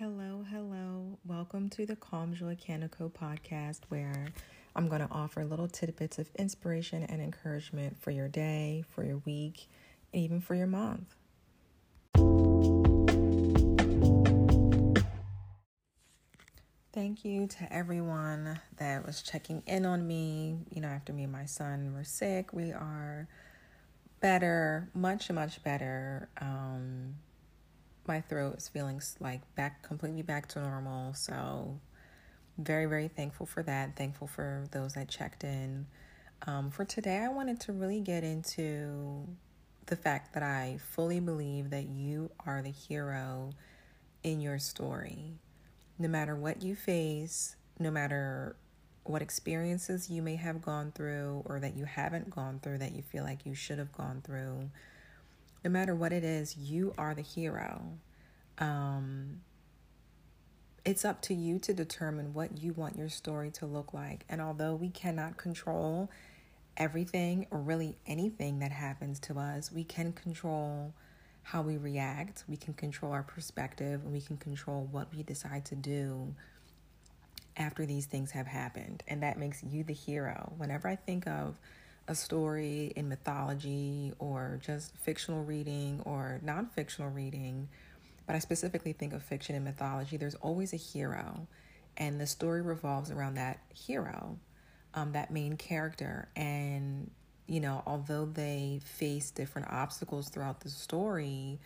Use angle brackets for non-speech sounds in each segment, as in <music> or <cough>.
Hello, hello. Welcome to the Calm Joy Canico podcast, where I'm going to offer little tidbits of inspiration and encouragement for your day, for your week, and even for your month. Thank you to everyone that was checking in on me. You know, after me and my son were sick, we are better, much, much better. Um, my throat is feeling like back completely back to normal. So, very, very thankful for that. Thankful for those that checked in. Um, for today, I wanted to really get into the fact that I fully believe that you are the hero in your story. No matter what you face, no matter what experiences you may have gone through or that you haven't gone through that you feel like you should have gone through, no matter what it is, you are the hero. Um, it's up to you to determine what you want your story to look like. And although we cannot control everything or really anything that happens to us, we can control how we react, we can control our perspective, and we can control what we decide to do after these things have happened. And that makes you the hero. Whenever I think of a story in mythology or just fictional reading or non fictional reading, but I specifically think of fiction and mythology, there's always a hero. And the story revolves around that hero, um, that main character. And, you know, although they face different obstacles throughout the story,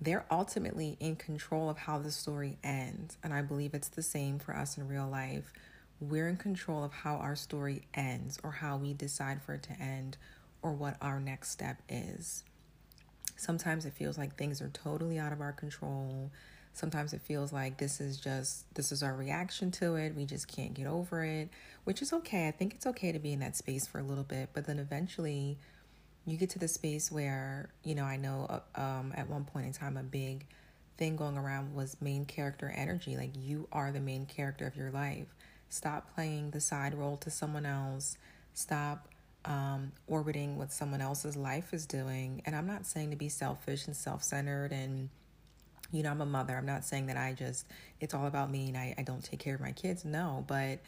they're ultimately in control of how the story ends. And I believe it's the same for us in real life. We're in control of how our story ends or how we decide for it to end or what our next step is. Sometimes it feels like things are totally out of our control. Sometimes it feels like this is just this is our reaction to it. We just can't get over it, which is okay. I think it's okay to be in that space for a little bit, but then eventually you get to the space where, you know, I know uh, um, at one point in time a big thing going around was main character energy. Like you are the main character of your life. Stop playing the side role to someone else. Stop um, orbiting what someone else's life is doing. And I'm not saying to be selfish and self centered and you know, I'm a mother. I'm not saying that I just, it's all about me and I, I don't take care of my kids. No, but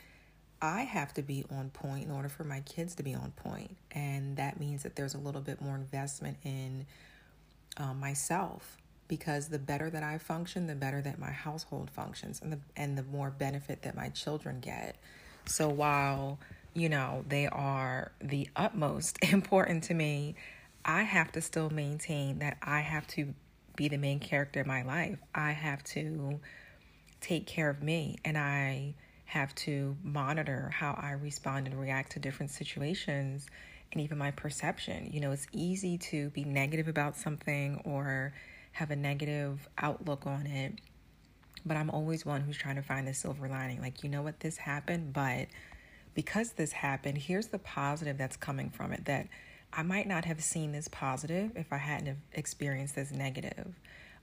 I have to be on point in order for my kids to be on point. And that means that there's a little bit more investment in um, myself because the better that I function, the better that my household functions and the and the more benefit that my children get. So while, you know, they are the utmost <laughs> important to me, I have to still maintain that I have to be the main character in my life. I have to take care of me and I have to monitor how I respond and react to different situations and even my perception. You know, it's easy to be negative about something or have a negative outlook on it, but I'm always one who's trying to find the silver lining. Like, you know what, this happened, but because this happened, here's the positive that's coming from it that I might not have seen this positive if I hadn't experienced this negative.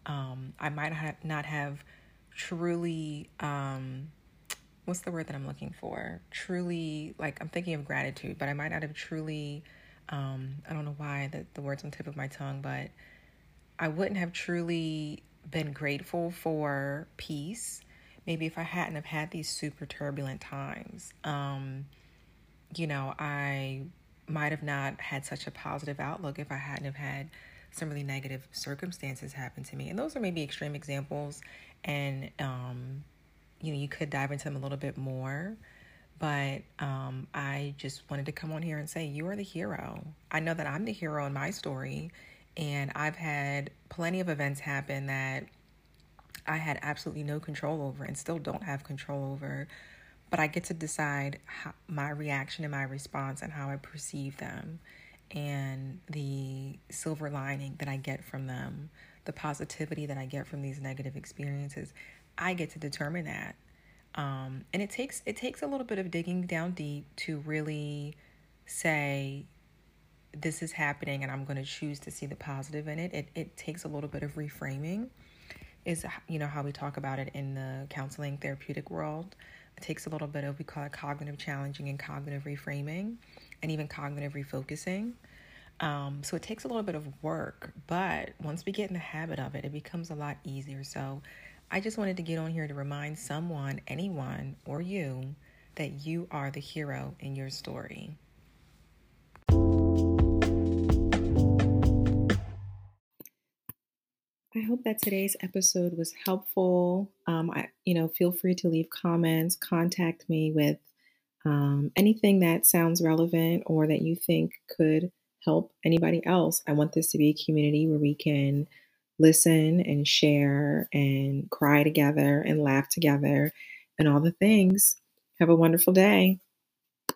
Um, I might have not have truly um, what's the word that I'm looking for? Truly, like I'm thinking of gratitude, but I might not have truly, um, I don't know why the, the word's on the tip of my tongue, but I wouldn't have truly been grateful for peace. Maybe if I hadn't have had these super turbulent times, um, you know, I might have not had such a positive outlook if I hadn't have had some really negative circumstances happen to me. And those are maybe extreme examples. And um, you know, you could dive into them a little bit more. But um, I just wanted to come on here and say, you are the hero. I know that I'm the hero in my story. And I've had plenty of events happen that I had absolutely no control over and still don't have control over. But I get to decide how, my reaction and my response and how I perceive them and the silver lining that I get from them, the positivity that I get from these negative experiences. I get to determine that. Um, and it takes it takes a little bit of digging down deep to really say this is happening and I'm going to choose to see the positive in it. It it takes a little bit of reframing is you know how we talk about it in the counseling therapeutic world. It takes a little bit of we call it cognitive challenging and cognitive reframing and even cognitive refocusing. Um, so it takes a little bit of work, but once we get in the habit of it, it becomes a lot easier. So I just wanted to get on here to remind someone, anyone, or you that you are the hero in your story. I hope that today's episode was helpful. Um, I, you know, feel free to leave comments, contact me with um, anything that sounds relevant or that you think could help anybody else. I want this to be a community where we can listen and share and cry together and laugh together and all the things. Have a wonderful day.